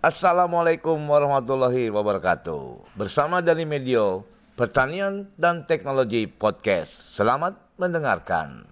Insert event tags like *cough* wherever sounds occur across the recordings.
Assalamualaikum warahmatullahi wabarakatuh. Bersama Dani Medio, Pertanian dan Teknologi Podcast. Selamat mendengarkan.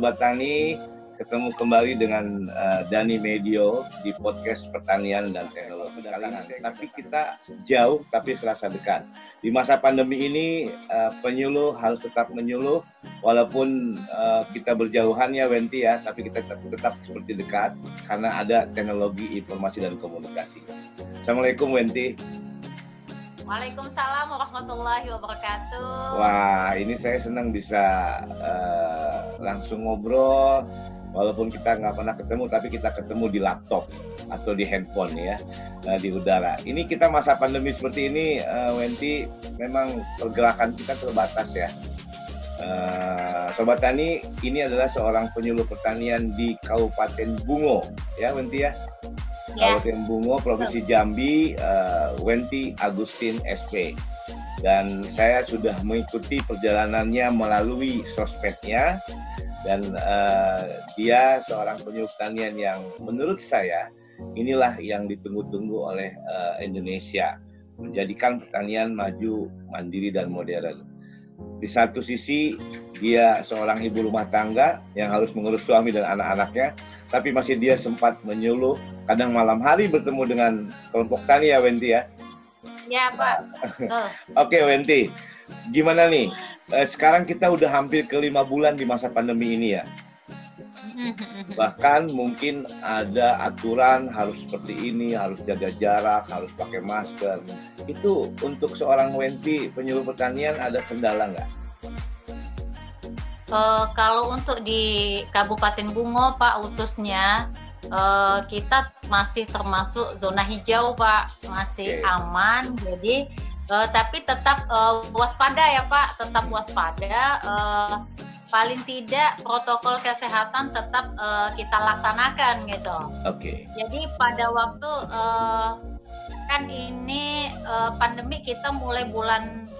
Sobat Tani. Ketemu kembali dengan uh, Dani Medio di podcast pertanian dan teknologi. Tapi kita jauh tapi serasa dekat. Di masa pandemi ini uh, penyuluh harus tetap menyuluh walaupun uh, kita berjauhan ya Wenti ya, tapi kita tetap, tetap seperti dekat karena ada teknologi informasi dan komunikasi. Assalamualaikum Wenti. Waalaikumsalam warahmatullahi wabarakatuh. Wah, ini saya senang bisa uh, langsung ngobrol, walaupun kita nggak pernah ketemu, tapi kita ketemu di laptop atau di handphone ya, uh, di udara. Ini kita masa pandemi seperti ini, uh, Wenti, memang pergerakan kita terbatas ya. Sobat Tani, ini adalah seorang penyuluh pertanian di Kabupaten Bungo, ya Wenti ya. Ya. Kabupaten Bungo, Provinsi Jambi, uh, Wenti Agustin SP. Dan saya sudah mengikuti perjalanannya melalui sosmednya dan uh, dia seorang penyuluh pertanian yang menurut saya inilah yang ditunggu-tunggu oleh uh, Indonesia menjadikan pertanian maju, mandiri dan modern. Di satu sisi dia seorang ibu rumah tangga yang harus mengurus suami dan anak-anaknya, tapi masih dia sempat menyuluh, kadang malam hari bertemu dengan kelompok tani ya Wenti ya? Ya Pak. *laughs* Oke Wenti, gimana nih? Eh, sekarang kita udah hampir ke lima bulan di masa pandemi ini ya. *laughs* Bahkan mungkin ada aturan harus seperti ini, harus jaga jarak, harus pakai masker. Itu untuk seorang Wenti penyuluh pertanian ada kendala nggak? Uh, kalau untuk di Kabupaten Bungo, Pak, khususnya uh, kita masih termasuk zona hijau, Pak, masih okay. aman. Jadi, uh, tapi tetap uh, waspada ya, Pak, tetap waspada. Uh, paling tidak protokol kesehatan tetap uh, kita laksanakan gitu. Oke. Okay. Jadi pada waktu uh, kan ini uh, pandemi kita mulai bulan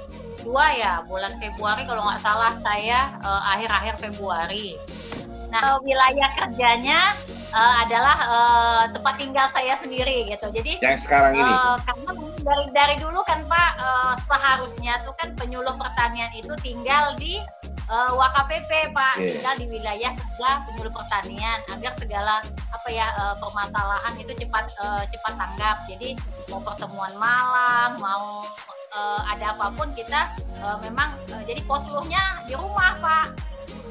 dua ya bulan Februari kalau nggak salah saya uh, akhir-akhir Februari. Nah wilayah kerjanya uh, adalah uh, tempat tinggal saya sendiri gitu. Jadi yang sekarang ini uh, karena dari dari dulu kan Pak uh, seharusnya tuh kan penyuluh pertanian itu tinggal di uh, WKPP Pak okay. tinggal di wilayah kerja penyuluh pertanian agar segala apa ya uh, permasalahan itu cepat uh, cepat tanggap. Jadi mau pertemuan malam mau uh, ada apa pun kita uh, memang uh, jadi posluhnya di rumah pak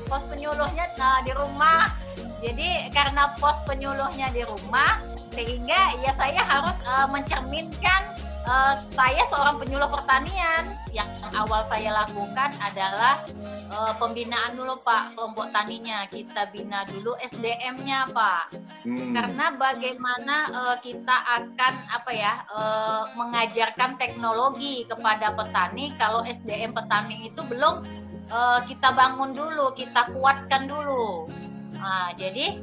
pos penyuluhnya uh, di rumah jadi karena pos penyuluhnya di rumah sehingga ya saya harus uh, mencerminkan uh, saya seorang penyuluh pertanian. Yang awal saya lakukan adalah uh, pembinaan dulu Pak kelompok taninya. Kita bina dulu SDM-nya Pak. Hmm. karena bagaimana uh, kita akan apa ya uh, mengajarkan teknologi kepada petani. Kalau SDM petani itu belum uh, kita bangun dulu kita kuatkan dulu. Nah jadi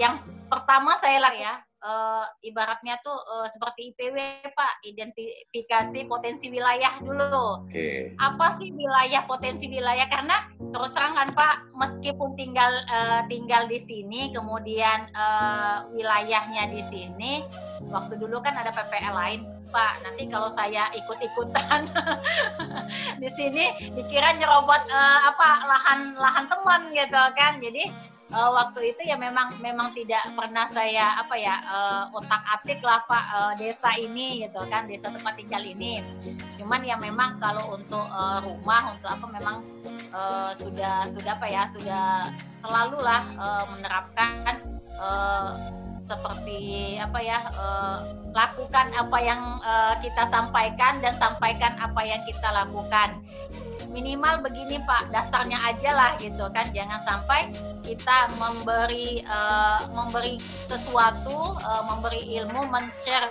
yang pertama saya lah ya uh, ibaratnya tuh uh, seperti IPW Pak, identifikasi potensi wilayah dulu. Okay. Apa sih wilayah potensi wilayah? Karena terus terang kan Pak, meskipun tinggal uh, tinggal di sini, kemudian uh, wilayahnya di sini, waktu dulu kan ada PPL lain. Pak, nanti kalau saya ikut-ikutan *laughs* di sini dikira nyerobot uh, apa lahan lahan teman gitu kan. Jadi uh, waktu itu ya memang memang tidak pernah saya apa ya uh, otak atik lah pak uh, desa ini gitu kan desa tempat tinggal ini. Cuman ya memang kalau untuk uh, rumah untuk apa memang uh, sudah sudah apa ya sudah selalu lah uh, menerapkan uh, seperti apa ya uh, lakukan apa yang uh, kita sampaikan dan sampaikan apa yang kita lakukan minimal begini Pak dasarnya aja lah gitu kan. Jangan sampai kita memberi uh, memberi sesuatu uh, memberi ilmu men-share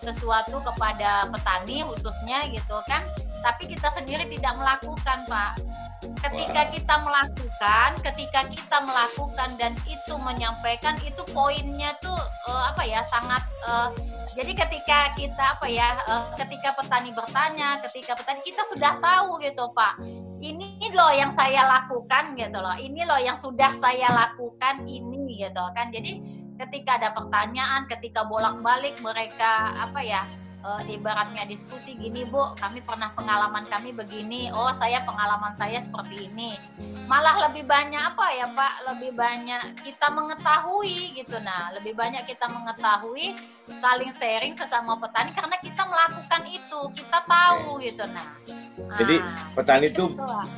sesuatu kepada petani khususnya gitu kan tapi kita sendiri tidak melakukan pak. Ketika kita melakukan ketika kita melakukan dan itu menyampaikan itu poinnya tuh uh, apa ya sangat uh, jadi ketika kita apa ya uh, ketika petani bertanya ketika petani kita sudah tahu gitu pak. Ini loh yang saya lakukan gitu loh. Ini loh yang sudah saya lakukan ini gitu kan. Jadi ketika ada pertanyaan ketika bolak-balik mereka apa ya uh, ibaratnya diskusi gini bu kami pernah pengalaman kami begini oh saya pengalaman saya seperti ini malah lebih banyak apa ya pak lebih banyak kita mengetahui gitu nah lebih banyak kita mengetahui saling sharing sesama petani karena kita melakukan itu kita tahu gitu nah jadi ah, petani itu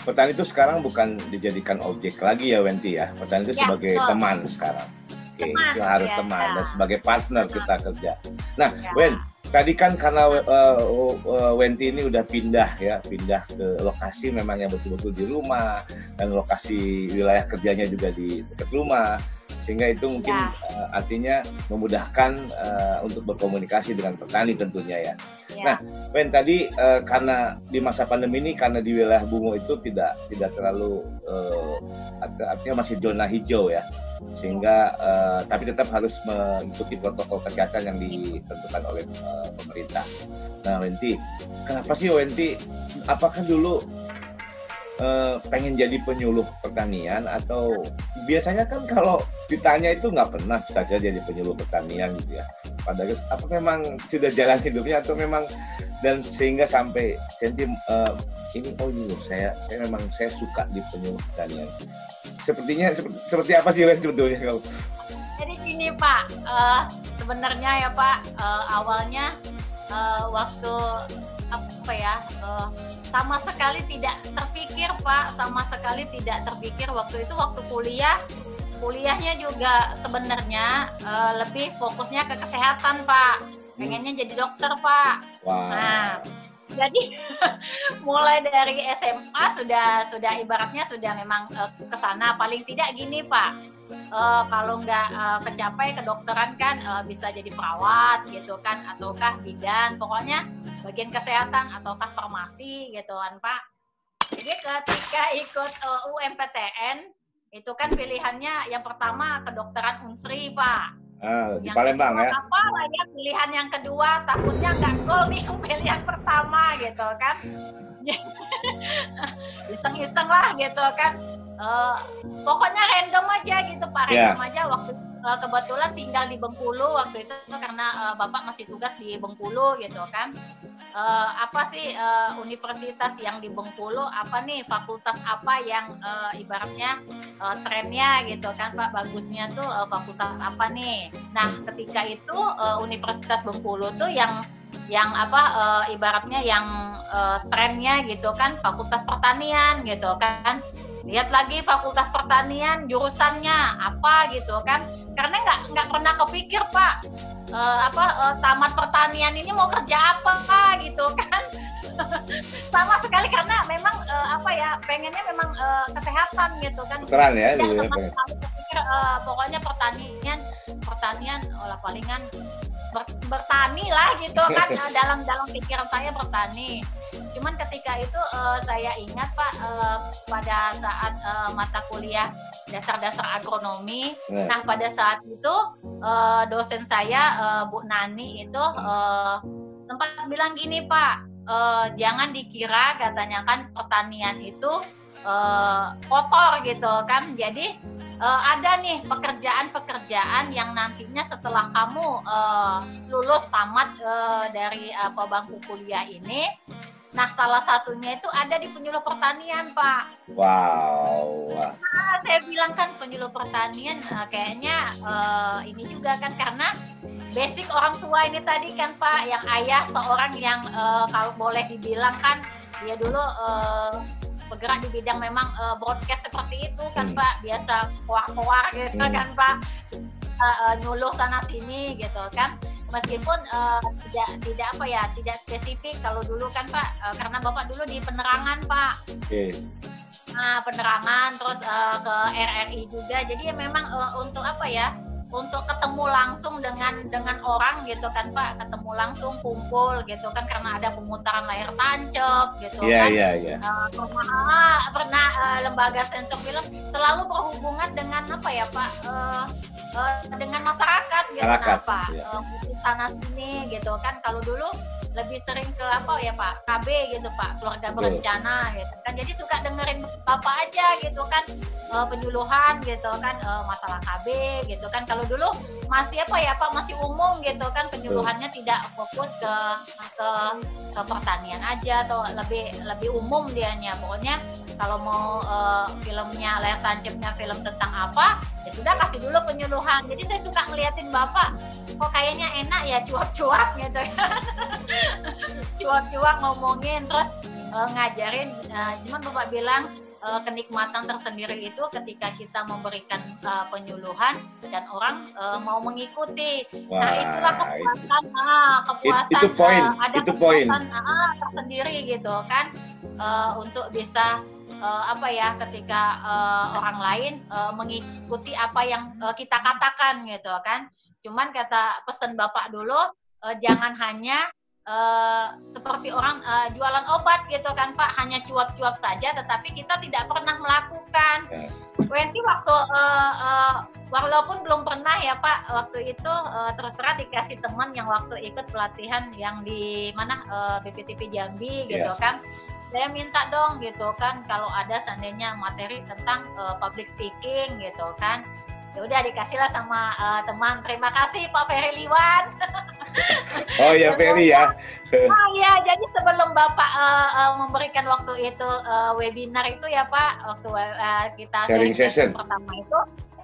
petani itu sekarang bukan dijadikan objek lagi ya Wenti ya. Petani itu ya, sebagai betul. teman sekarang. Oke, teman, itu harus ya, teman ya. dan sebagai partner teman. kita kerja. Nah, ya. Wen, tadi kan karena uh, Wenti ini udah pindah ya, pindah ke lokasi memang yang betul-betul di rumah dan lokasi wilayah kerjanya juga di dekat rumah sehingga itu mungkin ya. uh, artinya memudahkan uh, untuk berkomunikasi dengan petani tentunya ya. ya. Nah, Ben tadi uh, karena di masa pandemi ini karena di wilayah Bungo itu tidak tidak terlalu uh, artinya masih zona hijau ya, sehingga uh, tapi tetap harus mengikuti protokol kesehatan yang ditentukan oleh uh, pemerintah. Nah, Wenti, kenapa sih Wenti? Apakah dulu uh, pengen jadi penyuluh pertanian atau biasanya kan kalau ditanya itu nggak pernah saja jadi penyuluh pertanian gitu ya. Padahal apa memang sudah jalan hidupnya atau memang dan sehingga sampai senti uh, ini oh loh saya saya memang saya suka di penyuluh pertanian. Sepertinya seperti, seperti apa sih Ren sebetulnya kalau? Jadi gini Pak, uh, sebenarnya ya Pak uh, awalnya uh, waktu apa ya uh, sama sekali tidak terpikir pak. Sama sekali tidak terpikir waktu itu waktu kuliah. Kuliahnya juga sebenarnya uh, lebih fokusnya ke kesehatan pak. Pengennya jadi dokter pak. Wow. nah jadi *laughs* mulai dari SMA sudah sudah ibaratnya sudah memang uh, ke sana. Paling tidak gini Pak uh, kalau nggak uh, kecapai kedokteran kan uh, bisa jadi perawat gitu kan ataukah bidan pokoknya bagian kesehatan ataukah farmasi gitu kan Pak jadi ketika ikut uh, UMPTN itu kan pilihannya yang pertama kedokteran Unsri Pak Ah, di yang Palembang ya. Apa lah ya pilihan yang kedua takutnya nggak gol nih *laughs* pilihan pertama gitu kan. *laughs* Iseng-iseng lah gitu kan. Uh, pokoknya random aja gitu Pak, iya. random yeah. aja waktu uh, kebetulan tinggal di Bengkulu waktu itu karena uh, bapak masih tugas di Bengkulu gitu kan. Uh, apa sih uh, universitas yang di Bengkulu? Apa nih fakultas apa yang uh, ibaratnya uh, trennya gitu kan pak? Bagusnya tuh uh, fakultas apa nih? Nah ketika itu uh, Universitas Bengkulu tuh yang yang apa uh, ibaratnya yang uh, trennya gitu kan fakultas pertanian gitu kan lihat lagi fakultas pertanian jurusannya apa gitu kan. Karena nggak nggak pernah kepikir pak uh, apa uh, tamat pertanian ini mau kerja apa gitu kan. *laughs* Sama sekali karena memang uh, apa ya pengennya memang uh, kesehatan gitu kan. Keren ya, tidak sama sekali uh, pokoknya pertanian pertanian olah palingan ber, bertani lah gitu kan *laughs* dalam dalam pikiran saya bertani Cuman ketika itu uh, saya ingat Pak uh, pada saat uh, mata kuliah dasar-dasar agronomi. Yeah. Nah pada saat itu uh, dosen saya uh, Bu Nani itu uh, sempat bilang gini Pak, uh, jangan dikira katanya kan pertanian itu uh, kotor gitu kan. Jadi uh, ada nih pekerjaan-pekerjaan yang nantinya setelah kamu uh, lulus tamat uh, dari apa bangku kuliah ini Nah, salah satunya itu ada di penyuluh pertanian, Pak. Wow. Nah, saya bilang kan penyuluh pertanian uh, kayaknya uh, ini juga kan karena basic orang tua ini tadi kan, Pak, yang ayah seorang yang uh, kalau boleh dibilang kan dia dulu uh, bergerak di bidang memang uh, broadcast seperti itu kan, hmm. Pak. Biasa koar-koar gitu hmm. kan, Pak. Uh, uh, nyuluh sana sini gitu kan meskipun uh, tidak tidak apa ya tidak spesifik kalau dulu kan pak uh, karena bapak dulu di penerangan pak okay. nah penerangan terus uh, ke RRI juga jadi memang uh, untuk apa ya untuk ketemu langsung dengan dengan orang gitu kan Pak, ketemu langsung kumpul gitu kan karena ada pemutaran layar tancap gitu yeah, kan. Iya, iya, uh, pernah pernah uh, lembaga sensor film selalu berhubungan dengan apa ya Pak? Uh, uh, dengan masyarakat gitu masyarakat, nah, Pak. Yeah. Uh, sana sini gitu kan. Kalau dulu lebih sering ke apa ya Pak? KB gitu Pak. Keluarga berencana gitu kan. Jadi suka dengerin bapak aja gitu kan uh, penyuluhan gitu kan uh, masalah KB gitu kan. Kalau dulu masih apa ya Pak? Masih umum gitu kan penyuluhannya tidak fokus ke ke ke pertanian aja atau lebih lebih umum dianya. Pokoknya kalau mau uh, filmnya layar tancapnya film tentang apa ya sudah kasih dulu penyuluhan jadi saya suka ngeliatin bapak kok kayaknya enak ya cuap-cuap gitu ya *laughs* cuap-cuap ngomongin terus uh, ngajarin uh, cuman bapak bilang uh, kenikmatan tersendiri itu ketika kita memberikan uh, penyuluhan dan orang uh, mau mengikuti. Nah, Wah, nah itulah kepuasan, itu. ah, kepuasan itu, uh, ada itu kepuasan ah, tersendiri gitu kan uh, untuk bisa uh, apa ya ketika uh, orang lain uh, mengikuti apa yang uh, kita katakan gitu kan. Cuman kata pesan bapak dulu uh, jangan hanya Uh, seperti orang uh, jualan obat gitu kan Pak hanya cuap-cuap saja tetapi kita tidak pernah melakukan. Ya. Wenti waktu uh, uh, walaupun belum pernah ya Pak waktu itu uh, terserah dikasih teman yang waktu ikut pelatihan yang di mana uh, BPTP Jambi gitu yeah. kan saya minta dong gitu kan kalau ada seandainya materi tentang uh, public speaking gitu kan. Ya udah dikasihlah sama uh, teman. Terima kasih Pak Ferry Liwan. *laughs* Oh ya Ferry ya. Oh *laughs* ya jadi sebelum Bapak uh, uh, memberikan waktu itu uh, webinar itu ya Pak waktu uh, kita sharing session pertama itu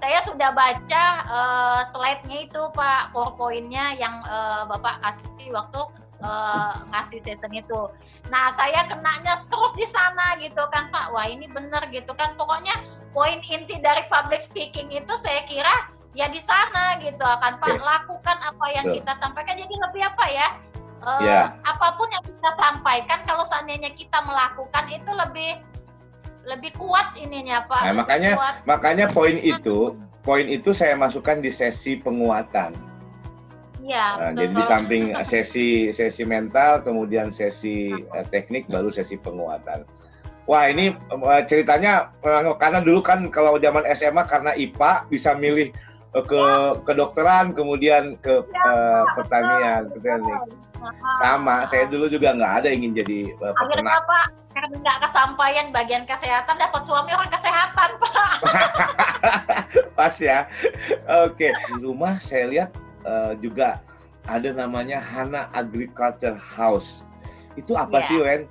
saya sudah baca uh, slide-nya itu Pak PowerPoint-nya yang uh, Bapak kasih waktu uh, ngasih session itu. Nah saya kenanya terus di sana gitu kan Pak. Wah ini bener gitu kan. Pokoknya poin inti dari public speaking itu saya kira ya di sana gitu akan Pak lakukan apa yang kita sampaikan. Jadi lebih apa ya? Uh, eh, yeah. Apa pun yang kita sampaikan kalau seandainya kita melakukan itu lebih lebih kuat ininya Pak. Nah, makanya kuat. makanya poin itu poin itu saya masukkan di sesi penguatan Iya. Nah, jadi di samping *laughs* sesi sesi mental, kemudian sesi uh, teknik, baru sesi penguatan. Wah ini uh, ceritanya uh, karena dulu kan kalau zaman SMA karena IPA bisa milih uh, ke ya. kedokteran, kemudian ke ya, uh, pertanian, nih. Sama, saya dulu juga nggak ada ingin jadi uh, peternak. Akhirnya Pak, karena nggak kesampaian bagian kesehatan, dapat suami orang kesehatan Pak. *laughs* Pas ya. Oke, di rumah saya lihat uh, juga ada namanya Hana Agriculture House. Itu apa yeah. sih, Wen?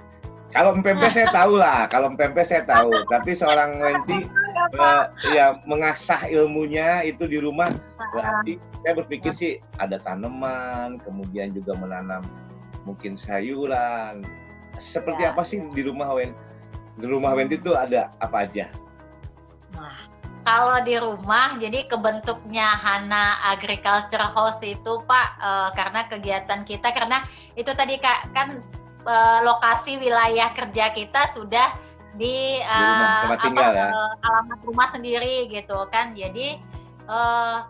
Kalau MPMP saya *laughs* tahu lah, kalau MPMP saya tahu. Tapi seorang Wenti uh, ya mengasah ilmunya itu di rumah berarti saya berpikir sih ada tanaman, kemudian juga menanam mungkin sayuran. Seperti ya. apa sih di rumah Wen? Di rumah Wenti itu ada apa aja? Kalau di rumah, jadi kebentuknya Hana Agriculture House itu Pak, uh, karena kegiatan kita, karena itu tadi Kak kan uh, lokasi wilayah kerja kita sudah di, uh, di rumah, apa, tinggal, ya? alamat rumah sendiri gitu kan. Jadi uh,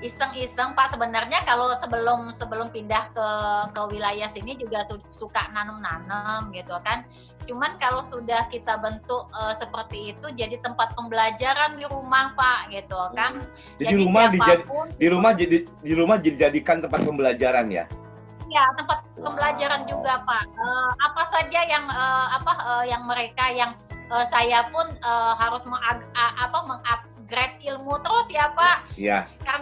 iseng-iseng Pak sebenarnya kalau sebelum sebelum pindah ke ke wilayah sini juga suka nanam-nanam gitu kan. Cuman kalau sudah kita bentuk uh, seperti itu jadi tempat pembelajaran di rumah Pak gitu kan. Jadi, jadi rumah dijadi, di rumah jadi di rumah dijadikan tempat pembelajaran ya. Ya, tempat wow. pembelajaran juga Pak. Uh, apa saja yang uh, apa uh, yang mereka yang uh, saya pun uh, harus meng, uh, apa mengap upgrade ilmu terus ya Pak. Iya. Karena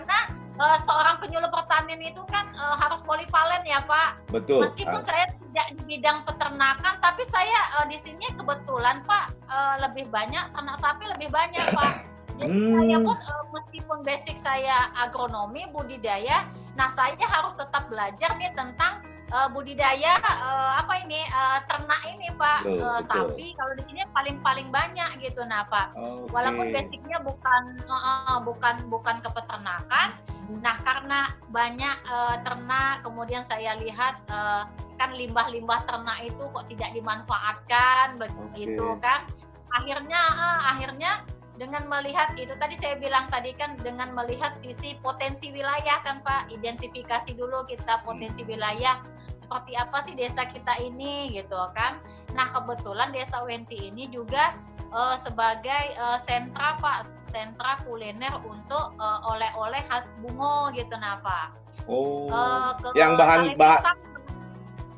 uh, seorang penyuluh pertanian itu kan uh, harus polivalen ya Pak. Betul. Meskipun uh. saya tidak di bidang peternakan, tapi saya uh, di sini kebetulan Pak uh, lebih banyak ternak sapi lebih banyak Pak. *coughs* Jadi hmm. saya pun uh, meskipun basic saya agronomi budidaya, nah saya harus tetap belajar nih tentang uh, budidaya uh, apa ini uh, ternak ini Pak betul, uh, betul. sapi kalau di sini paling paling banyak gitu nah Pak okay. walaupun basicnya bukan uh, bukan bukan kepeternakan nah karena banyak uh, ternak kemudian saya lihat uh, kan limbah-limbah ternak itu kok tidak dimanfaatkan begitu okay. kan. Akhirnya uh, akhirnya dengan melihat itu tadi saya bilang tadi kan dengan melihat sisi potensi wilayah kan Pak. Identifikasi dulu kita potensi wilayah seperti apa sih desa kita ini gitu kan. Nah kebetulan desa Wenti ini juga uh, sebagai uh, sentra Pak sentra kuliner untuk uh, oleh-oleh khas Bungo gitu nah Pak oh uh, yang bahan bah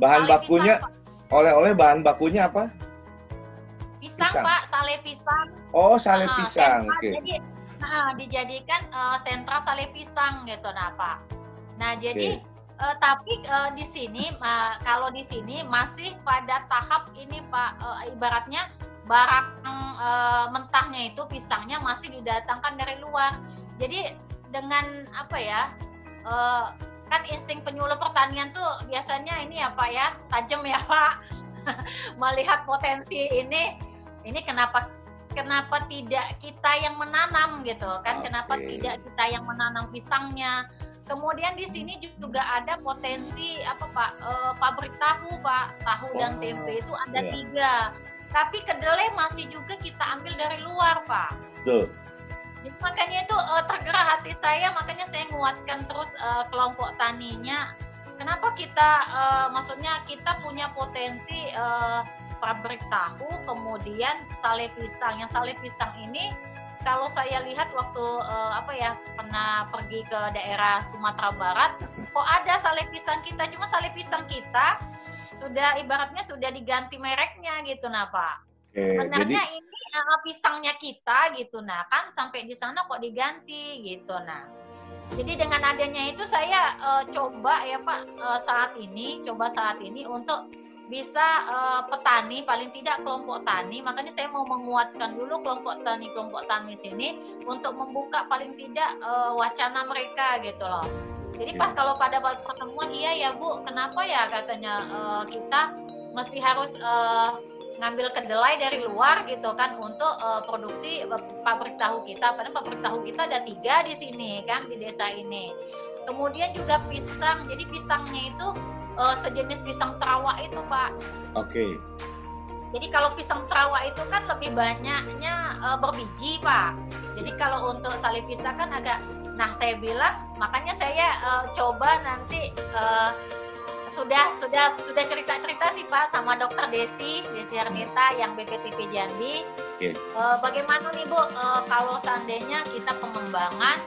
bahan bakunya oleh-oleh bahan bakunya apa pisang, pisang. Pak, sale pisang. Oh, sale uh, pisang. Oke. Okay. Jadi nah, dijadikan uh, sentra sale pisang gitu nah, Pak. Nah, jadi okay. Uh, tapi uh, di sini uh, kalau di sini masih pada tahap ini Pak uh, ibaratnya barang uh, mentahnya itu pisangnya masih didatangkan dari luar. Jadi dengan apa ya? Uh, kan insting penyuluh pertanian tuh biasanya ini ya Pak ya, tajam ya *laughs* Pak. Melihat potensi ini ini kenapa kenapa tidak kita yang menanam gitu kan okay. kenapa tidak kita yang menanam pisangnya kemudian di sini juga ada potensi apa pak e, pabrik tahu pak tahu oh, dan tempe itu ada yeah. tiga tapi kedelai masih juga kita ambil dari luar pak Betul. Jadi, makanya itu e, tergerak hati saya makanya saya menguatkan terus e, kelompok taninya kenapa kita e, maksudnya kita punya potensi e, pabrik tahu, kemudian sale pisang. Yang sale pisang ini kalau saya lihat waktu uh, apa ya pernah pergi ke daerah Sumatera Barat, kok ada sale pisang kita, cuma sale pisang kita sudah ibaratnya sudah diganti mereknya gitu nah Pak. Oke, Sebenarnya jadi... ini uh, pisangnya kita gitu nah kan sampai di sana kok diganti gitu nah. Jadi dengan adanya itu saya uh, coba ya Pak uh, saat ini coba saat ini untuk bisa uh, petani paling tidak kelompok tani makanya saya mau menguatkan dulu kelompok tani kelompok tani sini untuk membuka paling tidak uh, wacana mereka gitu loh jadi pas kalau pada pertemuan iya ya bu kenapa ya katanya uh, kita mesti harus uh, ngambil kedelai dari luar gitu kan untuk uh, produksi pabrik tahu kita padahal pabrik tahu kita ada tiga di sini kan di desa ini kemudian juga pisang jadi pisangnya itu uh, sejenis pisang Sarawak itu Pak. Oke. Okay. Jadi kalau pisang Sarawak itu kan lebih banyaknya uh, berbiji Pak. Jadi kalau untuk pisang kan agak, nah saya bilang makanya saya uh, coba nanti uh, sudah sudah sudah cerita cerita sih Pak sama Dokter Desi Desi Ernita yang BPTP Jambi. Okay. Uh, bagaimana nih Bu uh, kalau seandainya kita pengembangan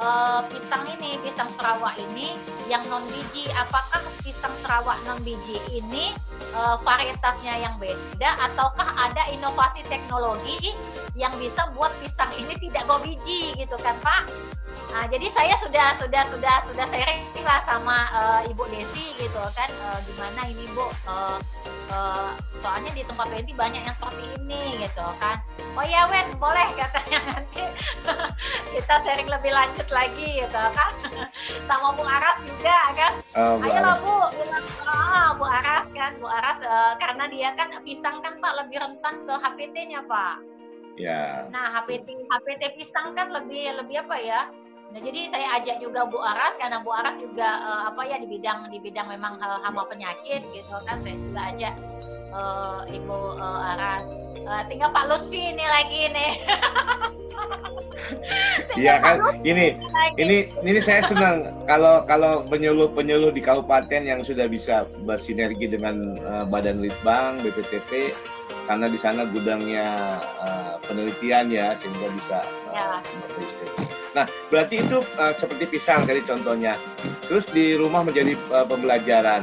uh, pisang ini, pisang Sarawak ini yang non biji. Apakah pisang Sarawak non biji ini uh, varietasnya yang beda ataukah ada inovasi teknologi yang bisa buat pisang ini tidak biji gitu kan Pak? Nah, jadi saya sudah sudah sudah sudah sharing lah sama uh, Ibu Desi gitu kan uh, gimana ini Bu uh, uh, soalnya di tempat Benti banyak yang seperti ini gitu kan oh ya Wen boleh katanya nanti. *laughs* Kita sharing lebih lanjut lagi gitu kan? *laughs* Sama Bu Aras juga kan? Oh, ayo lah Bu. Bilang oh, Bu Aras kan? Bu Aras uh, karena dia kan pisang kan Pak lebih rentan ke HPT-nya Pak. Ya. Nah HPT HPT pisang kan lebih lebih apa ya Nah, jadi saya ajak juga Bu Aras karena Bu Aras juga uh, apa ya di bidang di bidang memang uh, hama penyakit gitu kan. Saya juga ajak uh, Ibu uh, Aras. Uh, tinggal Pak Lutfi ini lagi nih. *laughs* Iya kan, ini ini ini saya senang kalau kalau penyuluh penyuluh di kabupaten yang sudah bisa bersinergi dengan uh, Badan Litbang, BPTP, karena di sana gudangnya uh, penelitian ya sehingga bisa uh, ya. Nah, berarti itu uh, seperti pisang tadi contohnya. Terus di rumah menjadi uh, pembelajaran.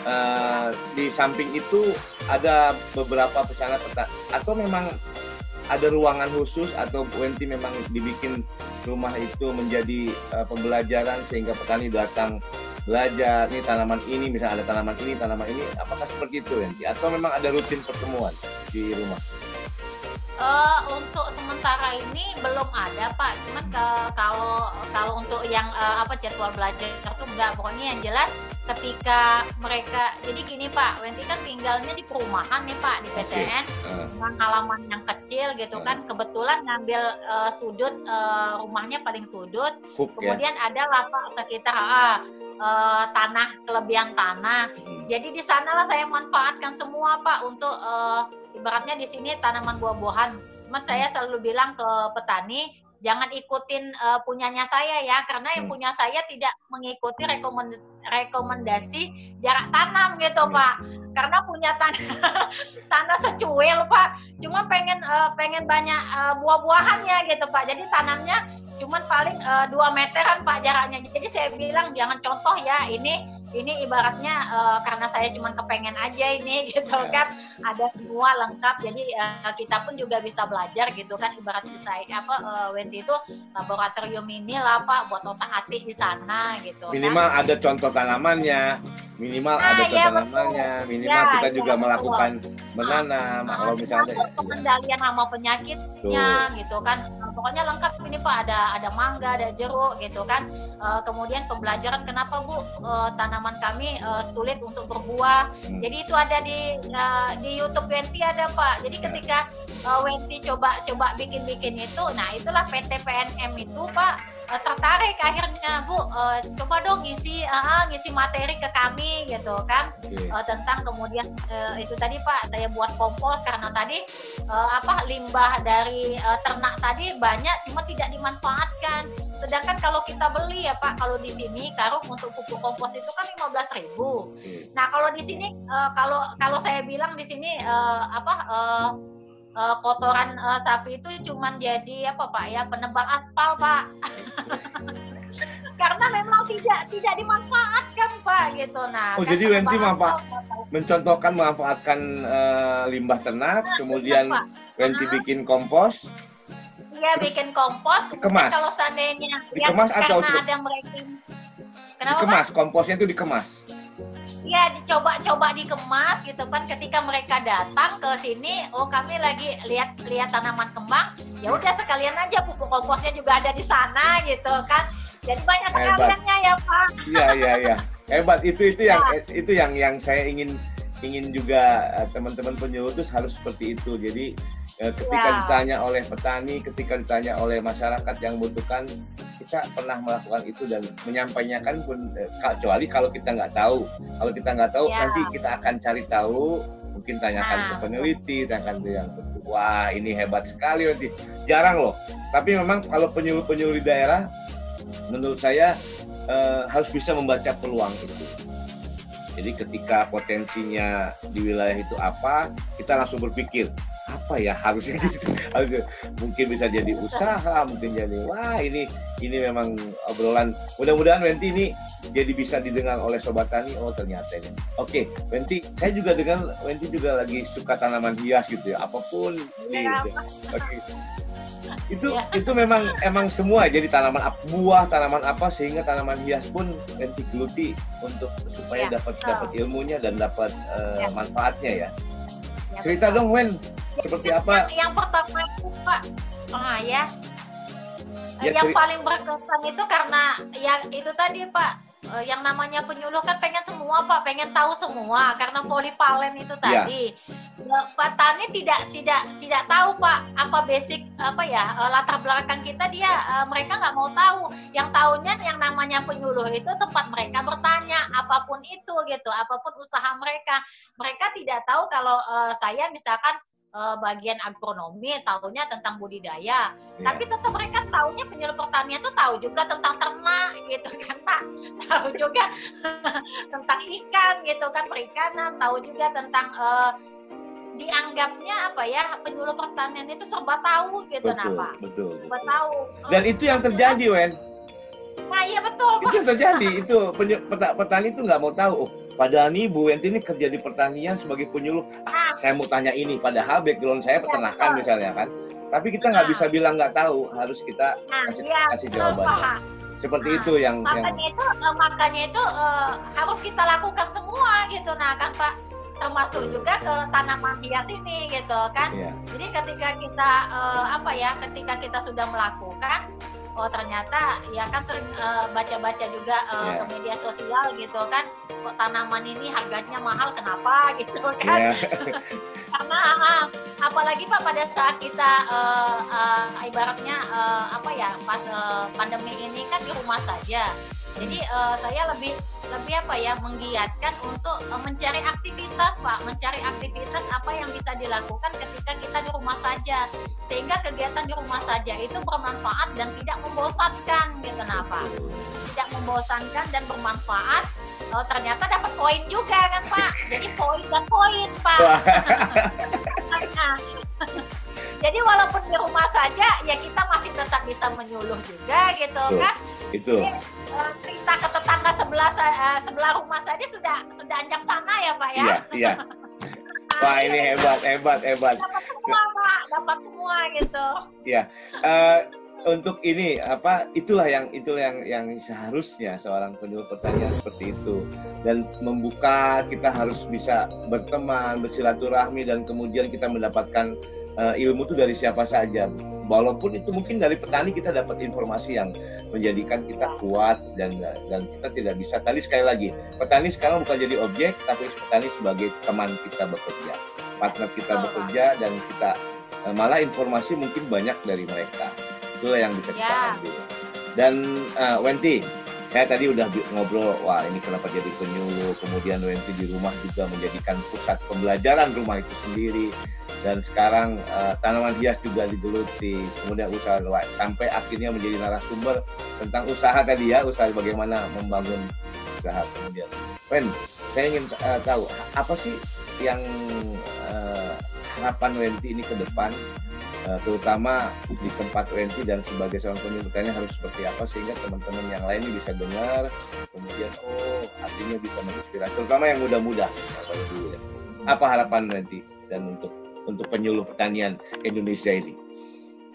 Uh, di samping itu ada beberapa pesana peta atau memang ada ruangan khusus atau Wenti memang dibikin rumah itu menjadi uh, pembelajaran sehingga petani datang belajar ini tanaman ini misalnya ada tanaman ini tanaman ini apakah seperti itu Wenti atau memang ada rutin pertemuan di rumah? Uh, untuk sementara ini belum ada Pak. Cuma ke, kalau kalau untuk yang uh, apa jadwal belajar itu enggak. Pokoknya yang jelas ketika mereka jadi gini Pak, Wenti kan tinggalnya di perumahan nih Pak di PTN okay. uh. dengan halaman yang kecil gitu uh. kan. Kebetulan ngambil uh, sudut uh, rumahnya paling sudut. Hook, ya. Kemudian ya? ada lapak sekitar uh, uh, tanah kelebihan tanah. Hmm. Jadi di sanalah saya manfaatkan semua Pak untuk uh, ibaratnya di sini tanaman buah-buahan. Cuman saya selalu bilang ke petani, jangan ikutin uh, punyanya saya ya karena yang hmm. punya saya tidak mengikuti rekomend rekomendasi jarak tanam gitu hmm. pak. Karena punya tanah *laughs* tanah secuil pak. Cuma pengen uh, pengen banyak uh, buah-buahannya gitu pak. Jadi tanamnya cuman paling uh, dua meteran pak jaraknya. Jadi saya bilang jangan contoh ya ini ini ibaratnya uh, karena saya cuma kepengen aja ini *laughs* gitu yeah. kan ada semua lengkap jadi uh, kita pun juga bisa belajar gitu kan ibarat kita apa uh, Wendy itu laboratorium ini lah pak buat otak atik di sana gitu minimal kan. ada contoh tanamannya minimal nah, ada ya, tanamannya minimal ya, kita ya, juga betul. melakukan menanam nah, kalau misalnya ya. pengendalian hama penyakitnya Tuh. gitu kan pokoknya lengkap ini pak ada ada mangga ada jeruk gitu kan uh, kemudian pembelajaran kenapa bu uh, tanam tanaman kami uh, sulit untuk berbuah. Hmm. Jadi itu ada di uh, di YouTube Wenti ada Pak. Jadi ketika uh, Wenti coba coba bikin-bikin itu, nah itulah PT PNM itu Pak tertarik akhirnya Bu uh, coba dong ngisi uh, ngisi materi ke kami gitu kan okay. uh, tentang kemudian uh, itu tadi Pak saya buat kompos karena tadi uh, apa limbah dari uh, ternak tadi banyak cuma tidak dimanfaatkan Sedangkan kalau kita beli ya Pak, kalau di sini karung untuk pupuk kompos itu kan 15.000. ribu. Nah kalau di sini uh, kalau kalau saya bilang di sini uh, apa uh, uh, kotoran uh, sapi itu cuma jadi apa Pak ya penebang aspal Pak. *laughs* Karena memang tidak tidak dimanfaatkan Pak gitu. Nah, oh kan jadi Wenti manfaat mencontohkan memanfaatkan uh, limbah ternak, nah, kemudian Wenti bikin kompos, Iya bikin kompos. Dikemas. Kalau seandainya dikemas ya, atau karena ada mereka. Kenapa? Dikemas. Pak? Komposnya itu dikemas. Iya, dicoba-coba dikemas gitu kan. Ketika mereka datang ke sini, oh kami lagi lihat lihat tanaman kembang, ya udah sekalian aja pupuk komposnya juga ada di sana gitu kan. Jadi banyak sekaliannya ya Pak. Iya iya iya. Hebat itu itu yang ya. itu yang yang saya ingin ingin juga eh, teman-teman penyuluh itu harus seperti itu. Jadi eh, ketika ya. ditanya oleh petani, ketika ditanya oleh masyarakat yang membutuhkan, kita pernah melakukan itu dan menyampaikan pun eh, kecuali kalau kita nggak tahu. Kalau kita nggak tahu, ya. nanti kita akan cari tahu. Mungkin tanyakan nah. ke peneliti, tanyakan ke yang wah ini hebat sekali nanti. Jarang loh. Tapi memang kalau penyuluh-penyuluh di daerah, menurut saya eh, harus bisa membaca peluang itu jadi ketika potensinya di wilayah itu apa, kita langsung berpikir apa ya harusnya gitu. mungkin bisa jadi usaha, mungkin jadi wah ini ini memang obrolan. Mudah-mudahan Wenti ini jadi bisa didengar oleh sobat tani. Oh ternyata ini. Oke, Wenti, saya juga dengan Wenti juga lagi suka tanaman hias gitu ya. Apa pun ya, gitu. Oke itu ya. itu memang emang semua jadi tanaman buah tanaman apa sehingga tanaman hias pun ganti geluti untuk supaya ya, dapat dapat ilmunya dan dapat uh, ya. manfaatnya ya. Cerita betul. dong Wen. Seperti apa? yang, yang pertama itu Pak oh ya, ya yang paling berkesan itu karena yang itu tadi Pak uh, yang namanya penyuluh kan pengen semua pak pengen tahu semua karena polipalen itu iya. tadi yeah. petani tidak tidak tidak tahu pak apa basic apa ya uh, latar belakang kita dia uh, mereka nggak mau tahu yang tahunya yang namanya penyuluh itu tempat mereka bertanya apa pun itu gitu apa pun usaha mereka mereka tidak tahu kalau uh, saya misalkan uh, bagian agronomi tahunya tentang budidaya. Yeah. tapi tetap mereka tahunya penyuluh pertanian tuh tahu juga tentang ternak gitu kan pak. *laughs* Tahu juga *laughs* tentang ikan gitu kan perikanan. Tahu juga tentang uh, dianggapnya apa ya penyuluh pertanian itu serba tahu gitu betul, nah betul serba tahu. Dan itu yang terjadi Wen. Nah iya betul itu yang terjadi *laughs* itu petani itu nggak mau tahu oh Padahal nih Bu Wenti ini kerja di pertanian sebagai penyuluh. Ah, saya mau tanya ini. Padahal background saya iya, peternakan misalnya kan. Tapi kita nggak bisa bilang nggak tahu. Harus kita nah, kasih, ya, kasih jawabannya. Seperti nah, itu yang makanya yang... itu makanya itu uh, harus kita lakukan semua gitu. Nah kan Pak termasuk juga ke tanaman hias ini gitu kan. Yeah. Jadi ketika kita uh, apa ya, ketika kita sudah melakukan oh ternyata ya kan sering baca eh, baca-baca juga uh, eh, yeah. ke media sosial gitu kan kok tanaman ini harganya mahal kenapa *laughs* gitu kan yeah. *laughs* karena uh, apalagi pak pada saat kita uh, uh, ibaratnya uh, apa ya pas uh, pandemi ini kan di rumah saja jadi uh, saya lebih lebih apa ya menggiatkan untuk uh, mencari aktivitas Pak, mencari aktivitas apa yang bisa dilakukan ketika kita di rumah saja sehingga kegiatan di rumah saja itu bermanfaat dan tidak membosankan gitu kenapa? Tidak membosankan dan bermanfaat oh, ternyata dapat poin juga kan Pak. Jadi poin dan poin Pak. *laughs* Jadi walaupun di rumah saja ya kita masih tetap bisa menyuluh juga gitu Betul. kan. Itu. Jadi, uh, kita ke tetangga sebelah uh, sebelah rumah saja sudah sudah anjak sana ya Pak ya. Iya, iya. Wah ini hebat, hebat, hebat. Dapat semua Pak, dapat semua gitu. Iya. Uh, untuk ini apa itulah yang itulah yang yang seharusnya seorang penyuluh pertanian seperti itu. Dan membuka kita harus bisa berteman bersilaturahmi dan kemudian kita mendapatkan uh, ilmu itu dari siapa saja. Walaupun itu mungkin dari petani kita dapat informasi yang menjadikan kita kuat dan dan kita tidak bisa. Tadi sekali lagi petani sekarang bukan jadi objek tapi petani sebagai teman kita bekerja. Partner kita bekerja dan kita uh, malah informasi mungkin banyak dari mereka itulah yang bisa kita ya. ambil dan uh, Wenti saya tadi udah ngobrol wah ini kenapa jadi penyuluh kemudian Wenti di rumah juga menjadikan pusat pembelajaran rumah itu sendiri. Dan sekarang uh, tanaman hias juga digeluti kemudian usaha sampai akhirnya menjadi narasumber tentang usaha tadi ya usaha bagaimana membangun usaha kemudian. Wen saya ingin uh, tahu apa sih yang uh, harapan Wenti ini ke depan terutama di tempat UNT dan sebagai seorang penyuluh harus seperti apa sehingga teman-teman yang lain bisa dengar kemudian oh artinya bisa menginspirasi terutama yang muda-muda ya. apa harapan nanti dan untuk untuk penyuluh pertanian Indonesia ini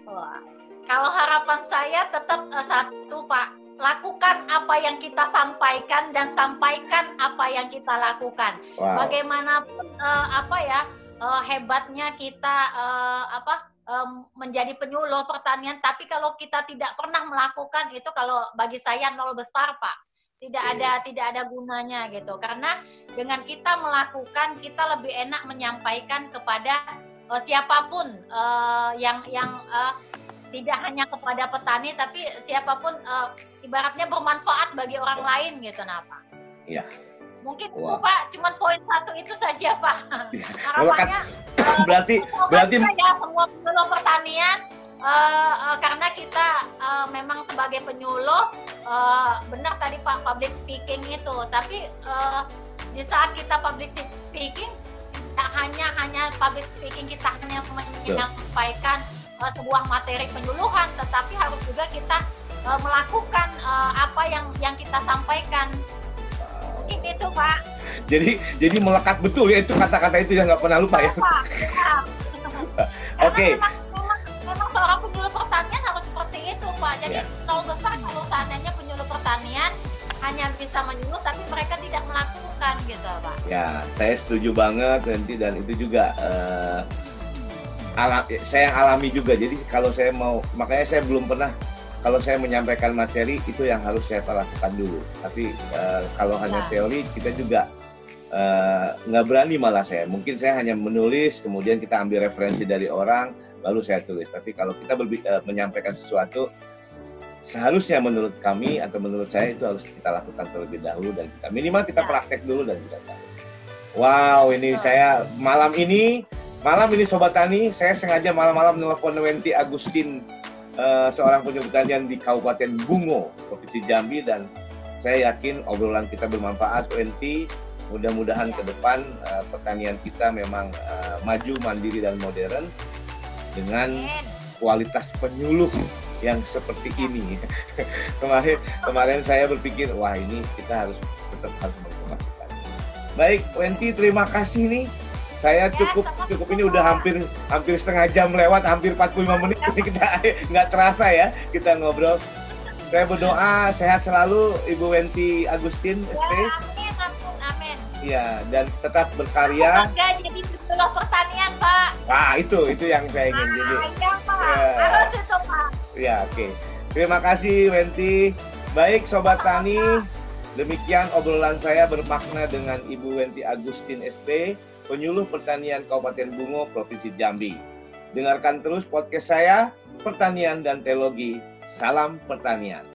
Wah. kalau harapan saya tetap uh, satu Pak lakukan apa yang kita sampaikan dan sampaikan apa yang kita lakukan. Wow. Bagaimanapun uh, apa ya uh, hebatnya kita uh, apa um, menjadi penyuluh pertanian, tapi kalau kita tidak pernah melakukan itu kalau bagi saya nol besar, Pak. Tidak ada tidak ada gunanya gitu. Karena dengan kita melakukan kita lebih enak menyampaikan kepada uh, siapa pun uh, yang yang uh, tidak hanya kepada petani tapi siapa pun uh, ibaratnya bermanfaat bagi orang lain gitu, napa? Iya. Mungkin wow. Pak, cuma poin satu itu saja Pak. *laughs* Ya. Harapannya berarti *laughs* berarti ya semua penyuluh pertanian uh, uh, karena kita uh, memang sebagai penyuluh uh, benar tadi Pak public speaking itu, tapi uh, di saat kita public speaking tidak hanya hanya public speaking kita hanya menyampaikan uh, sebuah materi penyuluhan, tetapi harus juga kita uh, melakukan uh, apa yang yang kita sampaikan ini tuh pak jadi jadi melekat betul ya itu kata-kata itu yang nggak pernah lupa ya, ya. *laughs* oke okay. memang, memang, memang seorang penyuluh pertanian harus seperti itu pak jadi yeah. nol besar kalau seandainya penyuluh pertanian hanya bisa menyuluh tapi mereka tidak melakukan gitu pak ya saya setuju banget nanti dan itu juga uh, alam, saya alami juga jadi kalau saya mau makanya saya belum pernah kalau saya menyampaikan materi itu yang harus saya lakukan dulu. Tapi uh, kalau hanya ya. teori kita juga uh, nggak berani malah saya. Mungkin saya hanya menulis, kemudian kita ambil referensi dari orang, baru saya tulis. Tapi kalau kita uh, menyampaikan sesuatu, seharusnya menurut kami atau menurut saya itu harus kita lakukan terlebih dahulu dan kita minimal kita ya. praktek dulu dan kita tahu. Wow, ini saya malam ini malam ini sobat tani, saya sengaja malam-malam nelfon Wenti Agustin uh, seorang penyuluh pertanian di Kabupaten Bungo, Provinsi Jambi dan saya yakin obrolan kita bermanfaat UNT. Mudah-mudahan ke depan uh, pertanian kita memang uh, maju, mandiri dan modern dengan kualitas penyuluh yang seperti ini. *laughs* kemarin kemarin saya berpikir wah ini kita harus tetap harus. Baik, Wenti terima kasih nih saya cukup cukup ini udah hampir hampir setengah jam lewat, hampir 45 menit ini *laughs* kita nggak terasa ya kita ngobrol. Saya berdoa sehat selalu Ibu Wenti Agustin ya, SP. Amin, amin, Iya, dan tetap berkarya. Semoga jadi penyuluh pertanian, Pak. Wah, itu itu yang saya ingin ah, jadi. Iya, Pak. Ya. Harus itu, Pak. Ya, oke. Okay. Terima kasih Wenti. Baik sobat tani, demikian obrolan saya bermakna dengan Ibu Wenti Agustin SP penyuluh pertanian Kabupaten Bungo, Provinsi Jambi. Dengarkan terus podcast saya, Pertanian dan Teologi. Salam Pertanian.